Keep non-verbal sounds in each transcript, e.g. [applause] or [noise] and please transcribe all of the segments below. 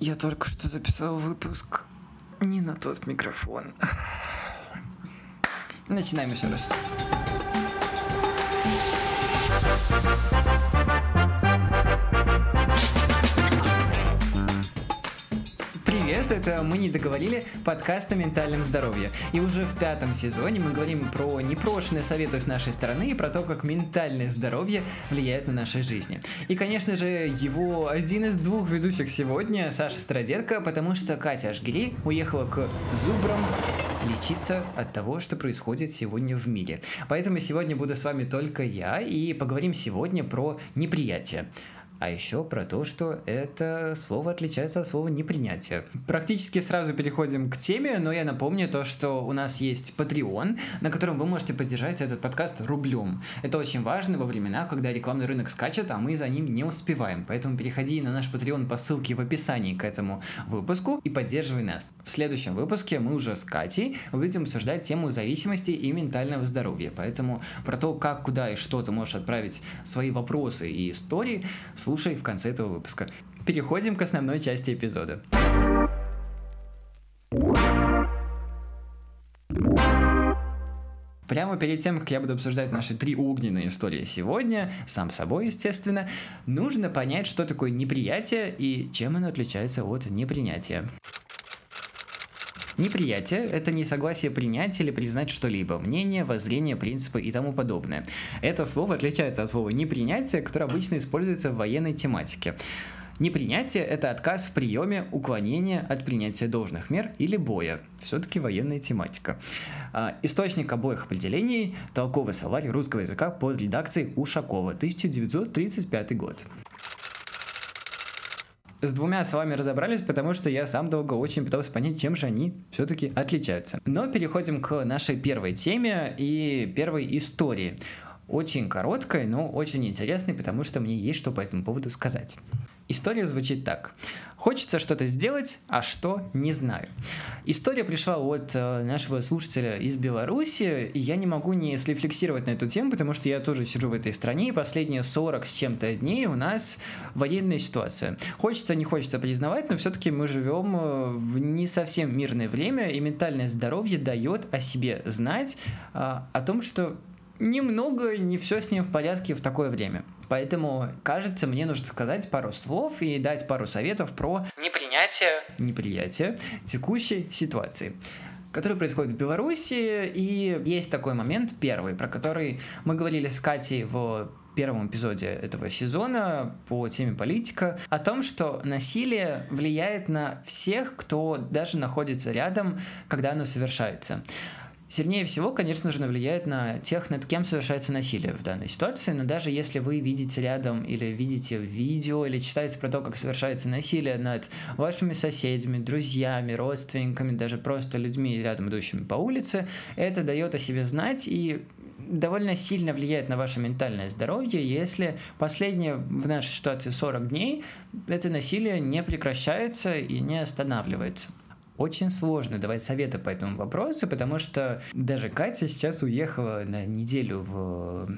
Я только что записал выпуск не на тот микрофон. Начинаем еще раз. Привет, это «Мы не договорили» подкаст о ментальном здоровье. И уже в пятом сезоне мы говорим про непрошенные советы с нашей стороны и про то, как ментальное здоровье влияет на наши жизни. И, конечно же, его один из двух ведущих сегодня, Саша Страдетко, потому что Катя Ашгири уехала к зубрам лечиться от того, что происходит сегодня в мире. Поэтому сегодня буду с вами только я, и поговорим сегодня про неприятие а еще про то, что это слово отличается от слова непринятие. Практически сразу переходим к теме, но я напомню то, что у нас есть Patreon, на котором вы можете поддержать этот подкаст рублем. Это очень важно во времена, когда рекламный рынок скачет, а мы за ним не успеваем. Поэтому переходи на наш Patreon по ссылке в описании к этому выпуску и поддерживай нас. В следующем выпуске мы уже с Катей будем обсуждать тему зависимости и ментального здоровья. Поэтому про то, как, куда и что ты можешь отправить свои вопросы и истории, слушай в конце этого выпуска. Переходим к основной части эпизода. Прямо перед тем, как я буду обсуждать наши три огненные истории сегодня, сам собой, естественно, нужно понять, что такое неприятие и чем оно отличается от непринятия. Неприятие – это несогласие принять или признать что-либо, мнение, воззрение, принципы и тому подобное. Это слово отличается от слова непринятие, которое обычно используется в военной тематике. Непринятие – это отказ в приеме, уклонение от принятия должных мер или боя. Все-таки военная тематика. А, источник обоих определений – толковый словарь русского языка под редакцией Ушакова, 1935 год. С двумя словами разобрались, потому что я сам долго очень пытался понять, чем же они все-таки отличаются. Но переходим к нашей первой теме и первой истории. Очень короткой, но очень интересной, потому что мне есть что по этому поводу сказать. История звучит так. Хочется что-то сделать, а что не знаю. История пришла от э, нашего слушателя из Беларуси, и я не могу не слефлексировать на эту тему, потому что я тоже сижу в этой стране, и последние 40 с чем-то дней у нас военная ситуация. Хочется, не хочется признавать, но все-таки мы живем э, в не совсем мирное время, и ментальное здоровье дает о себе знать, э, о том, что немного не все с ним в порядке в такое время. Поэтому, кажется, мне нужно сказать пару слов и дать пару советов про непринятие, неприятие текущей ситуации который происходит в Беларуси, и есть такой момент первый, про который мы говорили с Катей в первом эпизоде этого сезона по теме политика, о том, что насилие влияет на всех, кто даже находится рядом, когда оно совершается. Сильнее всего, конечно же, влияет на тех, над кем совершается насилие в данной ситуации, но даже если вы видите рядом или видите видео или читаете про то, как совершается насилие над вашими соседями, друзьями, родственниками, даже просто людьми рядом идущими по улице, это дает о себе знать и довольно сильно влияет на ваше ментальное здоровье, если последние в нашей ситуации 40 дней это насилие не прекращается и не останавливается очень сложно давать советы по этому вопросу, потому что даже Катя сейчас уехала на неделю в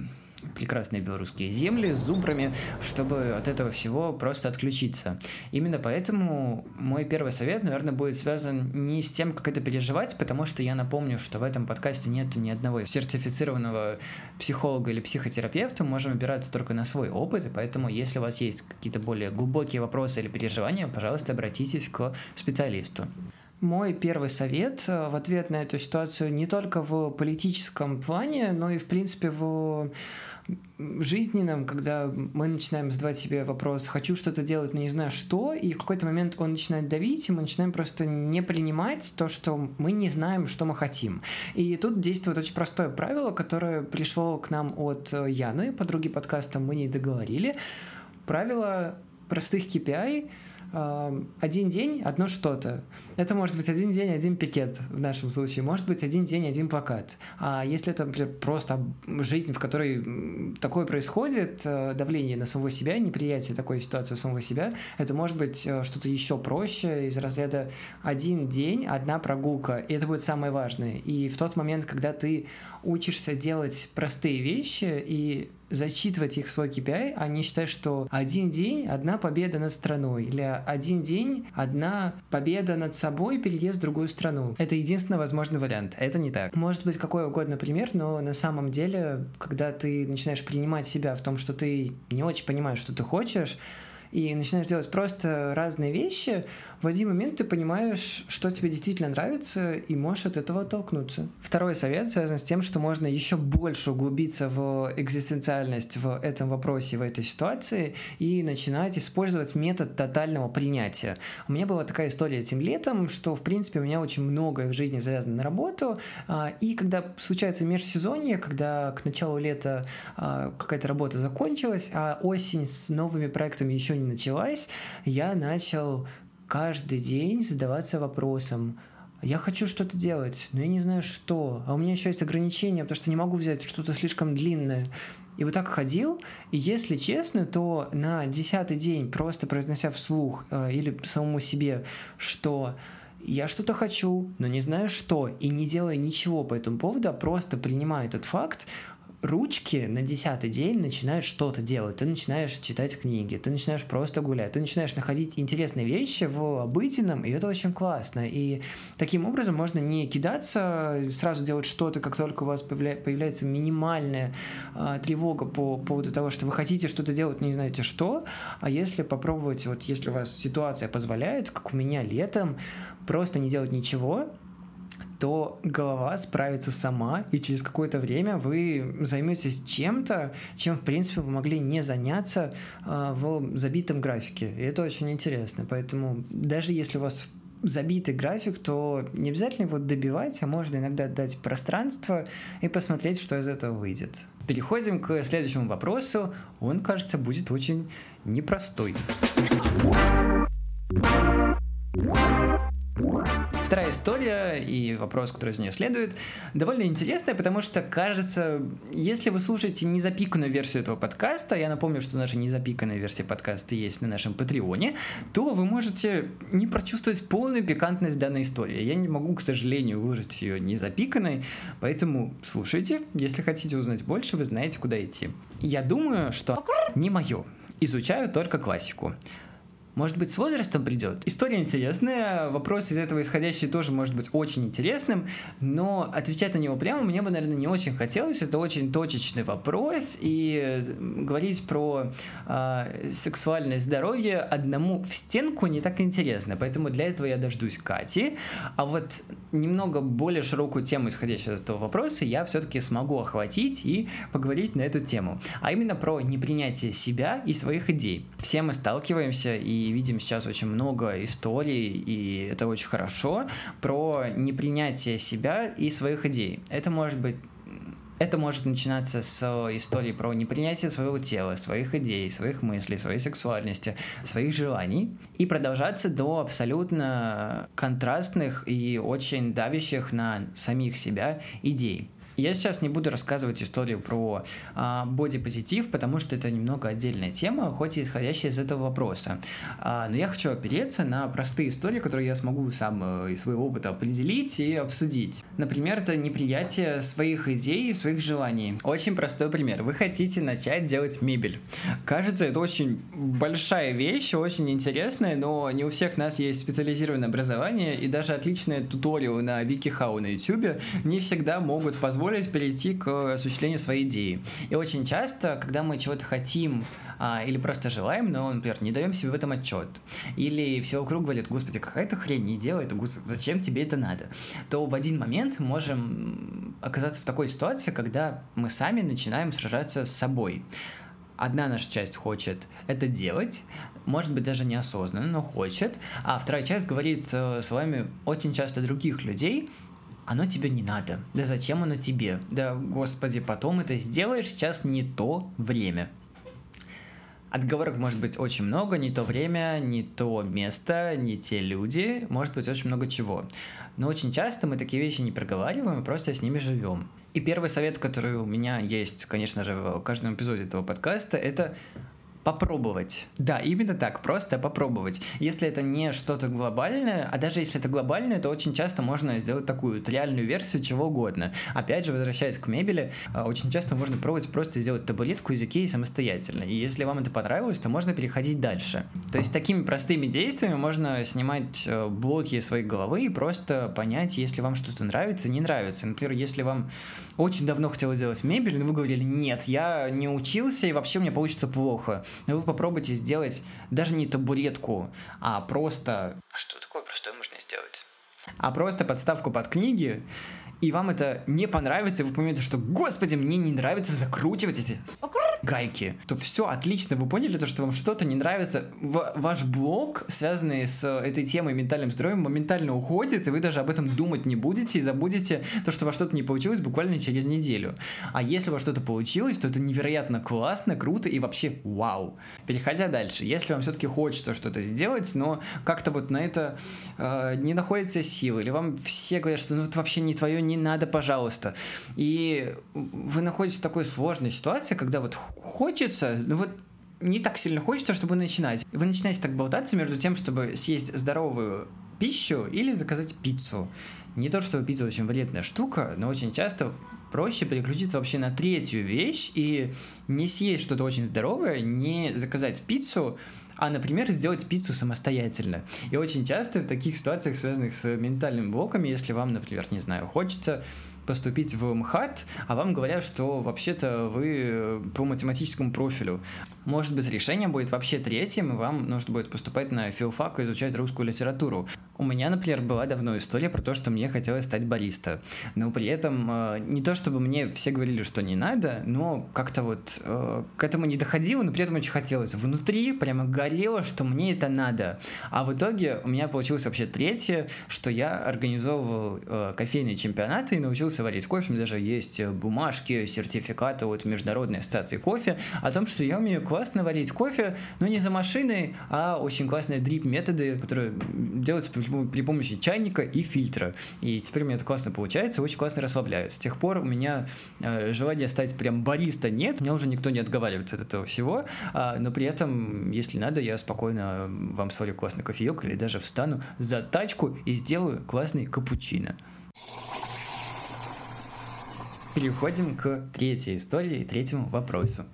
прекрасные белорусские земли с зубрами, чтобы от этого всего просто отключиться. Именно поэтому мой первый совет, наверное, будет связан не с тем, как это переживать, потому что я напомню, что в этом подкасте нет ни одного сертифицированного психолога или психотерапевта, мы можем опираться только на свой опыт, и поэтому, если у вас есть какие-то более глубокие вопросы или переживания, пожалуйста, обратитесь к специалисту. Мой первый совет э, в ответ на эту ситуацию не только в политическом плане, но и, в принципе, в жизненном, когда мы начинаем задавать себе вопрос «хочу что-то делать, но не знаю что», и в какой-то момент он начинает давить, и мы начинаем просто не принимать то, что мы не знаем, что мы хотим. И тут действует очень простое правило, которое пришло к нам от э, Яны, подруги подкаста «Мы не договорили». Правило простых KPI — один день одно что-то. Это может быть один день один пикет в нашем случае, может быть один день один плакат. А если это например, просто жизнь, в которой такое происходит, э, давление на самого себя, неприятие такой ситуации у самого себя, это может быть э, что-то еще проще из разряда один день, одна прогулка, и это будет самое важное. И в тот момент, когда ты учишься делать простые вещи и зачитывать их в свой KPI, а не считать, что один день — одна победа над страной, или один день — одна победа над собой, переезд в другую страну. Это единственный возможный вариант. Это не так. Может быть, какой угодно пример, но на самом деле, когда ты начинаешь принимать себя в том, что ты не очень понимаешь, что ты хочешь, и начинаешь делать просто разные вещи, в один момент ты понимаешь, что тебе действительно нравится, и можешь от этого оттолкнуться. Второй совет связан с тем, что можно еще больше углубиться в экзистенциальность в этом вопросе, в этой ситуации, и начинать использовать метод тотального принятия. У меня была такая история этим летом, что, в принципе, у меня очень многое в жизни завязано на работу, а, и когда случается межсезонье, когда к началу лета а, какая-то работа закончилась, а осень с новыми проектами еще не началась, я начал каждый день задаваться вопросом, я хочу что-то делать, но я не знаю что, а у меня еще есть ограничения, потому что не могу взять что-то слишком длинное. И вот так ходил, и если честно, то на десятый день, просто произнося вслух э, или самому себе, что я что-то хочу, но не знаю что, и не делая ничего по этому поводу, а просто принимая этот факт, ручки на десятый день начинают что-то делать. Ты начинаешь читать книги, ты начинаешь просто гулять, ты начинаешь находить интересные вещи в обыденном, и это очень классно. И таким образом можно не кидаться, сразу делать что-то, как только у вас появляется минимальная а, тревога по поводу того, что вы хотите что-то делать, не знаете что, а если попробовать, вот если у вас ситуация позволяет, как у меня летом, просто не делать ничего, то голова справится сама, и через какое-то время вы займетесь чем-то, чем, в принципе, вы могли не заняться э, в забитом графике. И это очень интересно. Поэтому даже если у вас забитый график, то не обязательно его добивать, а можно иногда дать пространство и посмотреть, что из этого выйдет. Переходим к следующему вопросу. Он, кажется, будет очень непростой. Вторая история и вопрос, который из нее следует, довольно интересная, потому что, кажется, если вы слушаете незапиканную версию этого подкаста, я напомню, что наша незапиканная версия подкаста есть на нашем Патреоне, то вы можете не прочувствовать полную пикантность данной истории. Я не могу, к сожалению, выложить ее незапиканной, поэтому слушайте. Если хотите узнать больше, вы знаете, куда идти. Я думаю, что не мое. Изучаю только классику. Может быть, с возрастом придет. История интересная, вопрос из этого исходящий тоже может быть очень интересным, но отвечать на него прямо мне бы, наверное, не очень хотелось. Это очень точечный вопрос, и говорить про э, сексуальное здоровье одному в стенку не так интересно. Поэтому для этого я дождусь Кати. А вот немного более широкую тему, исходящую из этого вопроса, я все-таки смогу охватить и поговорить на эту тему. А именно про непринятие себя и своих идей. Все мы сталкиваемся и и видим сейчас очень много историй, и это очень хорошо, про непринятие себя и своих идей. Это может быть это может начинаться с истории про непринятие своего тела, своих идей, своих мыслей, своей сексуальности, своих желаний и продолжаться до абсолютно контрастных и очень давящих на самих себя идей. Я сейчас не буду рассказывать историю про а, бодипозитив, потому что это немного отдельная тема, хоть и исходящая из этого вопроса. А, но я хочу опереться на простые истории, которые я смогу сам э, из своего опыта определить и обсудить. Например, это неприятие своих идей и своих желаний. Очень простой пример. Вы хотите начать делать мебель. Кажется, это очень большая вещь, очень интересная, но не у всех нас есть специализированное образование, и даже отличные туториалы на WikiHow на YouTube не всегда могут позволить позволить перейти к осуществлению своей идеи. И очень часто, когда мы чего-то хотим а, или просто желаем, но, например, не даем себе в этом отчет, или все вокруг говорят, господи, какая-то хрень не делает, зачем тебе это надо, то в один момент можем оказаться в такой ситуации, когда мы сами начинаем сражаться с собой одна наша часть хочет это делать, может быть даже неосознанно, но хочет, а вторая часть говорит э, словами очень часто других людей, оно тебе не надо. Да зачем оно тебе? Да, господи, потом это сделаешь, сейчас не то время. Отговорок может быть очень много, не то время, не то место, не те люди, может быть очень много чего. Но очень часто мы такие вещи не проговариваем, просто с ними живем. И первый совет, который у меня есть, конечно же, в каждом эпизоде этого подкаста, это попробовать. Да, именно так, просто попробовать. Если это не что-то глобальное, а даже если это глобальное, то очень часто можно сделать такую реальную версию чего угодно. Опять же, возвращаясь к мебели, а, очень часто можно пробовать просто сделать табуретку из Икеи самостоятельно. И если вам это понравилось, то можно переходить дальше. То есть такими простыми действиями можно снимать э, блоки своей головы и просто понять, если вам что-то нравится, не нравится. Например, если вам очень давно хотелось сделать мебель, но вы говорили, нет, я не учился, и вообще у меня получится плохо. Но вы попробуйте сделать даже не табуретку, а просто... А что такое простое можно сделать? А просто подставку под книги, и вам это не понравится, и вы поймете, что, господи, мне не нравится закручивать эти гайки, то все отлично, вы поняли то, что вам что-то не нравится, в, ваш блог, связанный с этой темой ментальным здоровьем, моментально уходит, и вы даже об этом думать не будете и забудете то, что вас что-то не получилось буквально через неделю. А если вас что-то получилось, то это невероятно классно, круто и вообще вау. Переходя дальше, если вам все-таки хочется что-то сделать, но как-то вот на это э, не находится силы, или вам все говорят, что ну это вообще не твое, не надо, пожалуйста. И вы находитесь в такой сложной ситуации, когда вот хочется, ну вот не так сильно хочется, чтобы начинать. Вы начинаете так болтаться между тем, чтобы съесть здоровую пищу или заказать пиццу. Не то, что пицца очень вредная штука, но очень часто проще переключиться вообще на третью вещь и не съесть что-то очень здоровое, не заказать пиццу, а, например, сделать пиццу самостоятельно. И очень часто в таких ситуациях, связанных с ментальными блоками, если вам, например, не знаю, хочется поступить в МХАТ, а вам говорят, что вообще-то вы по математическому профилю. Может быть, решение будет вообще третьим, и вам нужно будет поступать на филфак и изучать русскую литературу. У меня, например, была давно история про то, что мне хотелось стать бариста. Но при этом э, не то, чтобы мне все говорили, что не надо, но как-то вот э, к этому не доходило, но при этом очень хотелось. Внутри прямо горело, что мне это надо. А в итоге у меня получилось вообще третье, что я организовывал э, кофейные чемпионаты и научился варить кофе. У меня даже есть э, бумажки, сертификаты от Международной ассоциации кофе о том, что я умею классно варить кофе, но не за машиной, а очень классные дрип-методы, которые делаются при помощи чайника и фильтра. И теперь у меня это классно получается, очень классно расслабляет. С тех пор у меня э, желания стать прям бариста нет, меня уже никто не отговаривает от этого всего, а, но при этом, если надо, я спокойно вам сварю классный кофеек или даже встану за тачку и сделаю классный капучино. Переходим к третьей истории и третьему вопросу.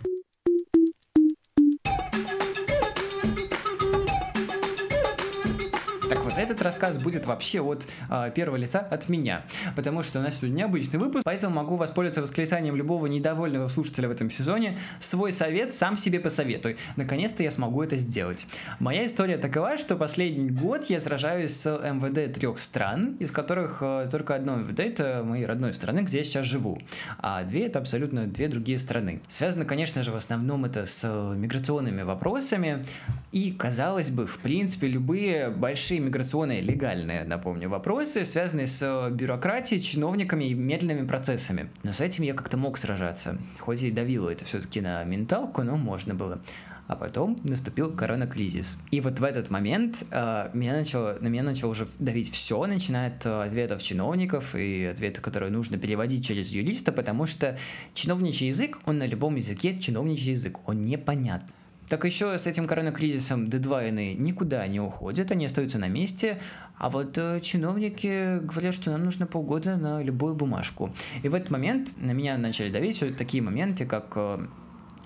Этот рассказ будет вообще от э, первого лица, от меня, потому что у нас сегодня необычный выпуск, поэтому могу воспользоваться восклицанием любого недовольного слушателя в этом сезоне. Свой совет сам себе посоветуй. Наконец-то я смогу это сделать. Моя история такова, что последний год я сражаюсь с МВД трех стран, из которых э, только одно МВД это моей родной страны, где я сейчас живу, а две это абсолютно две другие страны. Связано, конечно же, в основном это с миграционными вопросами, и, казалось бы, в принципе, любые большие миграционные миграционные, легальные, напомню, вопросы, связанные с э, бюрократией, чиновниками и медленными процессами. Но с этим я как-то мог сражаться. Хоть и давило это все-таки на менталку, но можно было. А потом наступил коронакризис. И вот в этот момент э, меня начало, на меня начало уже давить все, начиная от э, ответов чиновников и ответы, которые нужно переводить через юриста, потому что чиновничий язык, он на любом языке чиновничий язык, он непонятный. Так еще с этим коронакризисом дедвайны никуда не уходят, они остаются на месте, а вот э, чиновники говорят, что нам нужно полгода на любую бумажку. И в этот момент на меня начали давить такие моменты, как э,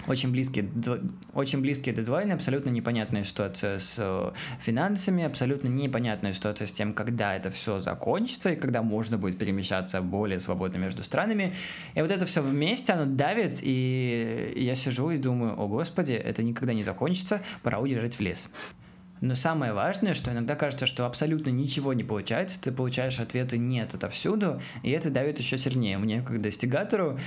очень близкие, очень близкие дедлайны, абсолютно непонятная ситуация с э, финансами, абсолютно непонятная ситуация с тем, когда это все закончится и когда можно будет перемещаться более свободно между странами. И вот это все вместе, оно давит, и я сижу и думаю, о господи, это никогда не закончится, пора уезжать в лес. Но самое важное, что иногда кажется, что абсолютно ничего не получается, ты получаешь ответы «нет» отовсюду, и это давит еще сильнее. Мне, как достигатору,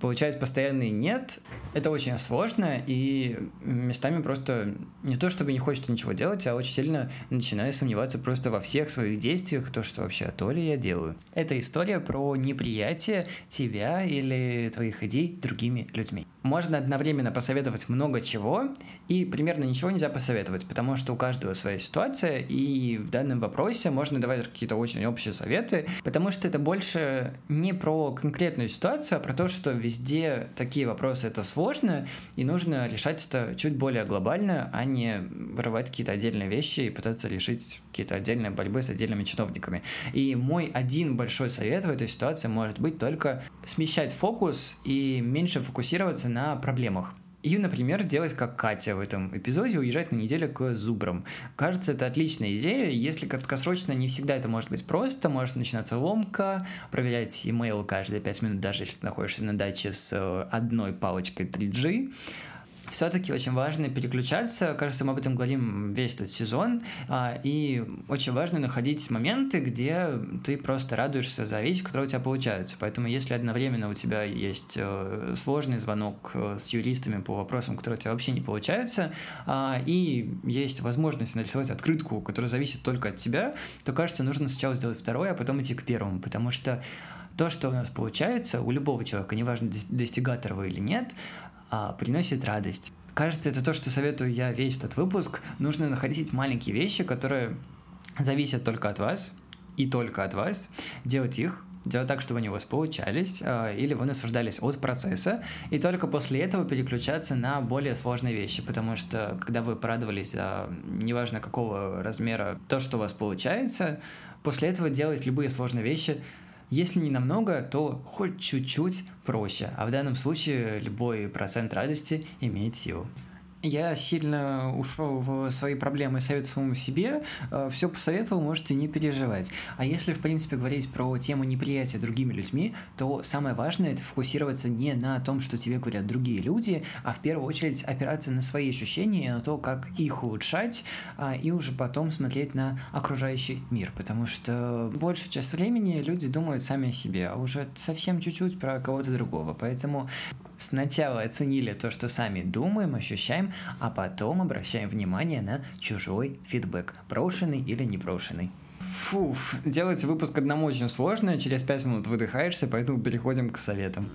получать постоянный «нет» — это очень сложно, и местами просто не то, чтобы не хочется ничего делать, а очень сильно начинаю сомневаться просто во всех своих действиях, то, что вообще, то ли я делаю. Это история про неприятие тебя или твоих идей другими людьми. Можно одновременно посоветовать много чего, и примерно ничего нельзя посоветовать, потому что у каждого каждого своя ситуация, и в данном вопросе можно давать какие-то очень общие советы, потому что это больше не про конкретную ситуацию, а про то, что везде такие вопросы это сложно, и нужно решать это чуть более глобально, а не вырывать какие-то отдельные вещи и пытаться решить какие-то отдельные борьбы с отдельными чиновниками. И мой один большой совет в этой ситуации может быть только смещать фокус и меньше фокусироваться на проблемах. И, например, делать как Катя в этом эпизоде, уезжать на неделю к зубрам. Кажется, это отличная идея. Если краткосрочно не всегда это может быть просто, может начинаться ломка, проверять имейл каждые 5 минут, даже если ты находишься на даче с э, одной палочкой 3G все-таки очень важно переключаться. Кажется, мы об этом говорим весь этот сезон. А, и очень важно находить моменты, где ты просто радуешься за вещи, которые у тебя получаются. Поэтому если одновременно у тебя есть э, сложный звонок э, с юристами по вопросам, которые у тебя вообще не получаются, а, и есть возможность нарисовать открытку, которая зависит только от тебя, то кажется, нужно сначала сделать второе, а потом идти к первому. Потому что то, что у нас получается, у любого человека, неважно, достигатор вы или нет, а, приносит радость. Кажется, это то, что советую я весь этот выпуск. Нужно находить маленькие вещи, которые зависят только от вас и только от вас, делать их, делать так, чтобы они у вас получались, э, или вы наслаждались от процесса, и только после этого переключаться на более сложные вещи, потому что когда вы порадовались за неважно какого размера то, что у вас получается, после этого делать любые сложные вещи если не намного, то хоть чуть-чуть проще, а в данном случае любой процент радости имеет силу я сильно ушел в свои проблемы совет самому себе, э, все посоветовал, можете не переживать. А если, в принципе, говорить про тему неприятия другими людьми, то самое важное это фокусироваться не на том, что тебе говорят другие люди, а в первую очередь опираться на свои ощущения на то, как их улучшать, а, и уже потом смотреть на окружающий мир, потому что большую часть времени люди думают сами о себе, а уже совсем чуть-чуть про кого-то другого. Поэтому Сначала оценили то, что сами думаем, ощущаем, а потом обращаем внимание на чужой фидбэк, брошенный или не брошенный. Фуф, делать выпуск одному очень сложно, через 5 минут выдыхаешься, поэтому переходим к советам.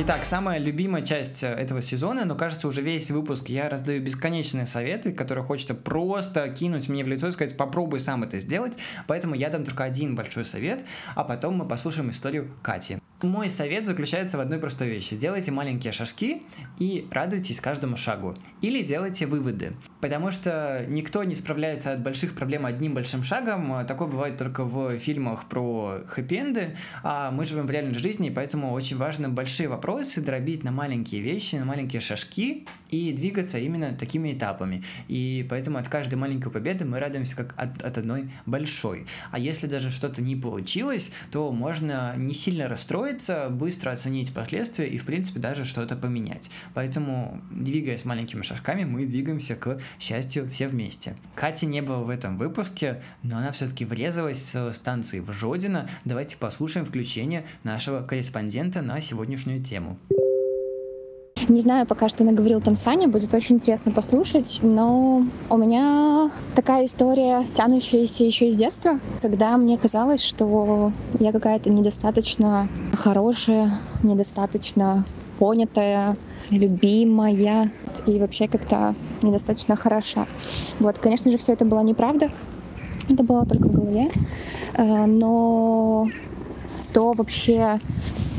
Итак, самая любимая часть э, этого сезона, но кажется, уже весь выпуск я раздаю бесконечные советы, которые хочется просто кинуть мне в лицо и сказать, попробуй сам это сделать. Поэтому я дам только один большой совет, а потом мы послушаем историю Кати. Мой совет заключается в одной простой вещи. Делайте маленькие шажки и радуйтесь каждому шагу. Или делайте выводы. Потому что никто не справляется от больших проблем одним большим шагом. Такое бывает только в фильмах про хэппи-энды. А мы живем в реальной жизни, и поэтому очень важно большие вопросы дробить на маленькие вещи, на маленькие шажки и двигаться именно такими этапами. И поэтому от каждой маленькой победы мы радуемся как от, от одной большой. А если даже что-то не получилось, то можно не сильно расстроиться, быстро оценить последствия и, в принципе, даже что-то поменять. Поэтому, двигаясь маленькими шажками, мы двигаемся к счастью все вместе. Кати не было в этом выпуске, но она все-таки врезалась с станции в Жодино. Давайте послушаем включение нашего корреспондента на сегодняшнюю тему. Не знаю пока, что наговорил там Саня, будет очень интересно послушать, но у меня такая история, тянущаяся еще из детства, когда мне казалось, что я какая-то недостаточно хорошая, недостаточно понятая, любимая и вообще как-то недостаточно хороша. Вот, конечно же, все это было неправда, это было только в голове, э, но то вообще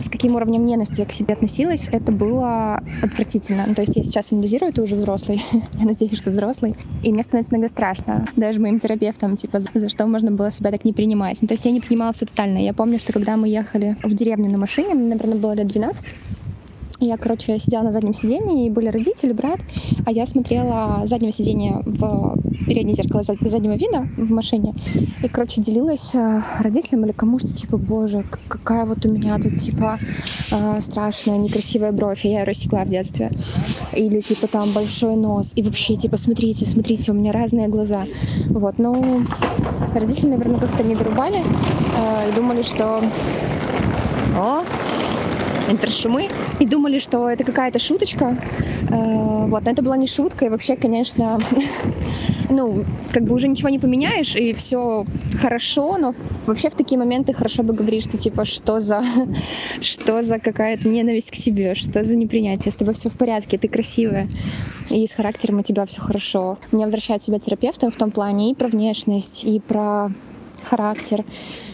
с каким уровнем ненависти я к себе относилась, это было отвратительно. Ну, то есть я сейчас анализирую, ты уже взрослый, [laughs] я надеюсь, что взрослый, и мне становится иногда страшно, даже моим терапевтам, типа, за, что можно было себя так не принимать. Ну, то есть я не принимала все тотально. Я помню, что когда мы ехали в деревню на машине, мне, наверное, было лет 12, я, короче, сидела на заднем сидении, и были родители, брат, а я смотрела заднего сидения в переднее зеркало заднего вида в машине, и, короче, делилась э, родителям или кому что, типа, боже, какая вот у меня тут, типа, э, страшная, некрасивая бровь, я ее рассекла в детстве. Или, типа, там большой нос, и вообще, типа, смотрите, смотрите, у меня разные глаза. Вот, ну, родители, наверное, как-то не дорубали э, и думали, что о, интершумы и думали, что это какая-то шуточка. Э, вот, но это была не шутка, и вообще, конечно, [laughs] ну, как бы уже ничего не поменяешь, и все хорошо, но вообще в такие моменты хорошо бы говорить, что типа, что за, [laughs] что за какая-то ненависть к себе, что за непринятие, с тобой все в порядке, ты красивая, и с характером у тебя все хорошо. Мне возвращает себя терапевтом в том плане и про внешность, и про характер.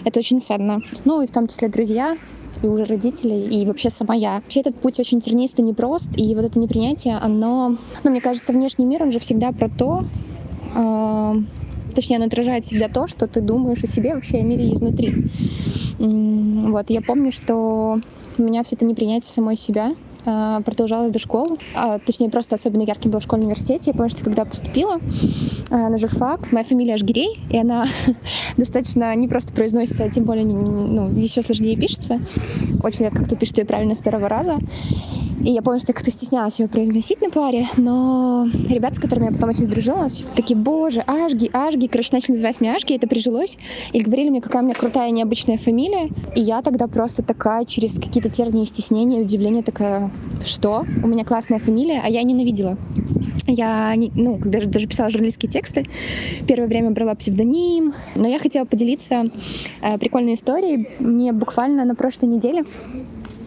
Это очень ценно. Ну и в том числе друзья, и уже родителей, и вообще сама я. Вообще этот путь очень тернистый, непрост, и вот это непринятие, оно, ну, мне кажется, внешний мир, он же всегда про то, э, точнее, он отражает всегда то, что ты думаешь о себе вообще о мире изнутри. Вот, я помню, что у меня все это непринятие самой себя, а, продолжалась до школы. А, точнее, просто особенно ярким было в школьном университете. Я помню, что когда поступила а, на журфак, моя фамилия Ашгирей, и она [laughs] достаточно не просто произносится, а тем более ну, еще сложнее пишется. Очень редко кто пишет ее правильно с первого раза. И я помню, что я как-то стеснялась ее произносить на паре, но ребята, с которыми я потом очень сдружилась, такие, боже, Ашги, Ашги, короче, начали называть меня Ашги, это прижилось, и говорили мне, какая у меня крутая необычная фамилия, и я тогда просто такая, через какие-то тернии стеснения, удивление такая, что? У меня классная фамилия, а я ненавидела. Я, ну, когда даже писала журналистские тексты, первое время брала псевдоним, но я хотела поделиться э, прикольной историей. Мне буквально на прошлой неделе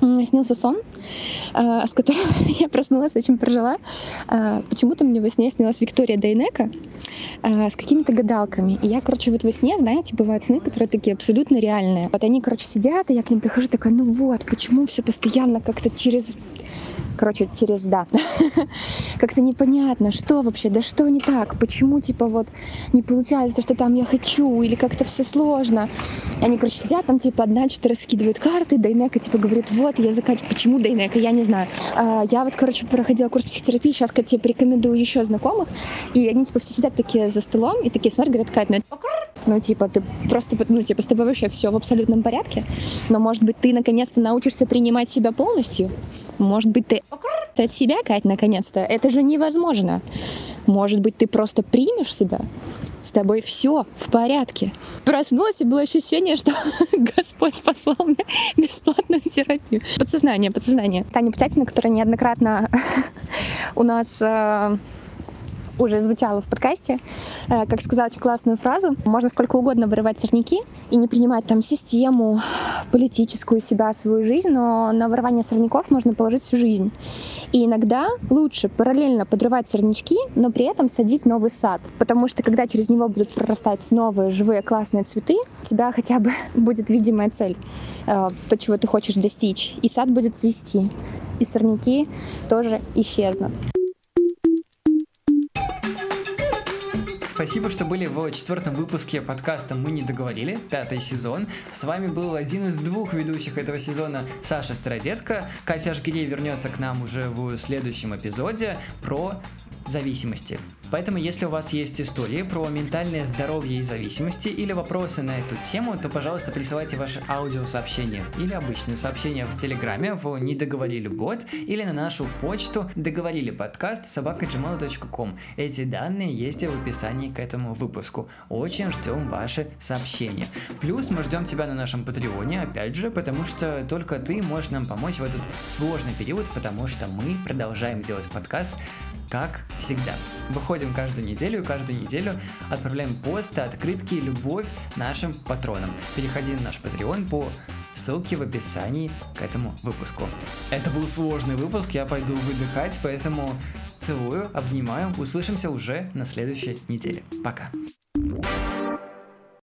снился сон, с которым [laughs] я проснулась, очень прожила. Э, почему-то мне во сне снилась Виктория Дайнека с какими-то гадалками. И я, короче, вот во сне, знаете, бывают сны, которые такие абсолютно реальные. Вот они, короче, сидят, и я к ним прихожу такая, ну вот, почему все постоянно как-то через короче, через «да». [laughs] Как-то непонятно, что вообще, да что не так, почему, типа, вот не получается, что там я хочу, или как-то все сложно. Они, короче, сидят, там, типа, одна что-то раскидывает карты, Дайнека, типа, говорит, вот, я заканчиваю. Почему Дайнека, я не знаю. А, я вот, короче, проходила курс психотерапии, сейчас, я тебе порекомендую еще знакомых, и они, типа, все сидят такие за столом, и такие смотрят, говорят, Кать, ну это ну, типа, ты просто, ну, типа, с тобой вообще все в абсолютном порядке, но, может быть, ты наконец-то научишься принимать себя полностью, может быть, ты от себя, Кать, наконец-то. Это же невозможно. Может быть, ты просто примешь себя? С тобой все в порядке. Проснулась, и было ощущение, что [laughs] Господь послал мне бесплатную терапию. Подсознание, подсознание. Таня Путятина, которая неоднократно [laughs] у нас э, уже звучало в подкасте, э, как сказала очень классную фразу. Можно сколько угодно вырывать сорняки и не принимать там систему, политическую себя, свою жизнь, но на вырывание сорняков можно положить всю жизнь. И иногда лучше параллельно подрывать сорнячки, но при этом садить новый сад. Потому что когда через него будут прорастать новые, живые, классные цветы, у тебя хотя бы [laughs] будет видимая цель, э, то, чего ты хочешь достичь. И сад будет цвести. И сорняки тоже исчезнут. Спасибо, что были в четвертом выпуске подкаста «Мы не договорили», пятый сезон. С вами был один из двух ведущих этого сезона Саша Стародетка. Катя Жгирей вернется к нам уже в следующем эпизоде про зависимости. Поэтому, если у вас есть истории про ментальное здоровье и зависимости или вопросы на эту тему, то, пожалуйста, присылайте ваши аудиосообщения или обычные сообщения в Телеграме в «Не договорили бот» или на нашу почту договорили подкаст собакаджимал.ком. Эти данные есть в описании к этому выпуску. Очень ждем ваши сообщения. Плюс мы ждем тебя на нашем Патреоне, опять же, потому что только ты можешь нам помочь в этот сложный период, потому что мы продолжаем делать подкаст как всегда. Выходим каждую неделю, и каждую неделю отправляем посты, открытки, любовь нашим патронам. Переходи на наш Patreon по ссылке в описании к этому выпуску. Это был сложный выпуск, я пойду выдыхать, поэтому целую, обнимаю, услышимся уже на следующей неделе. Пока.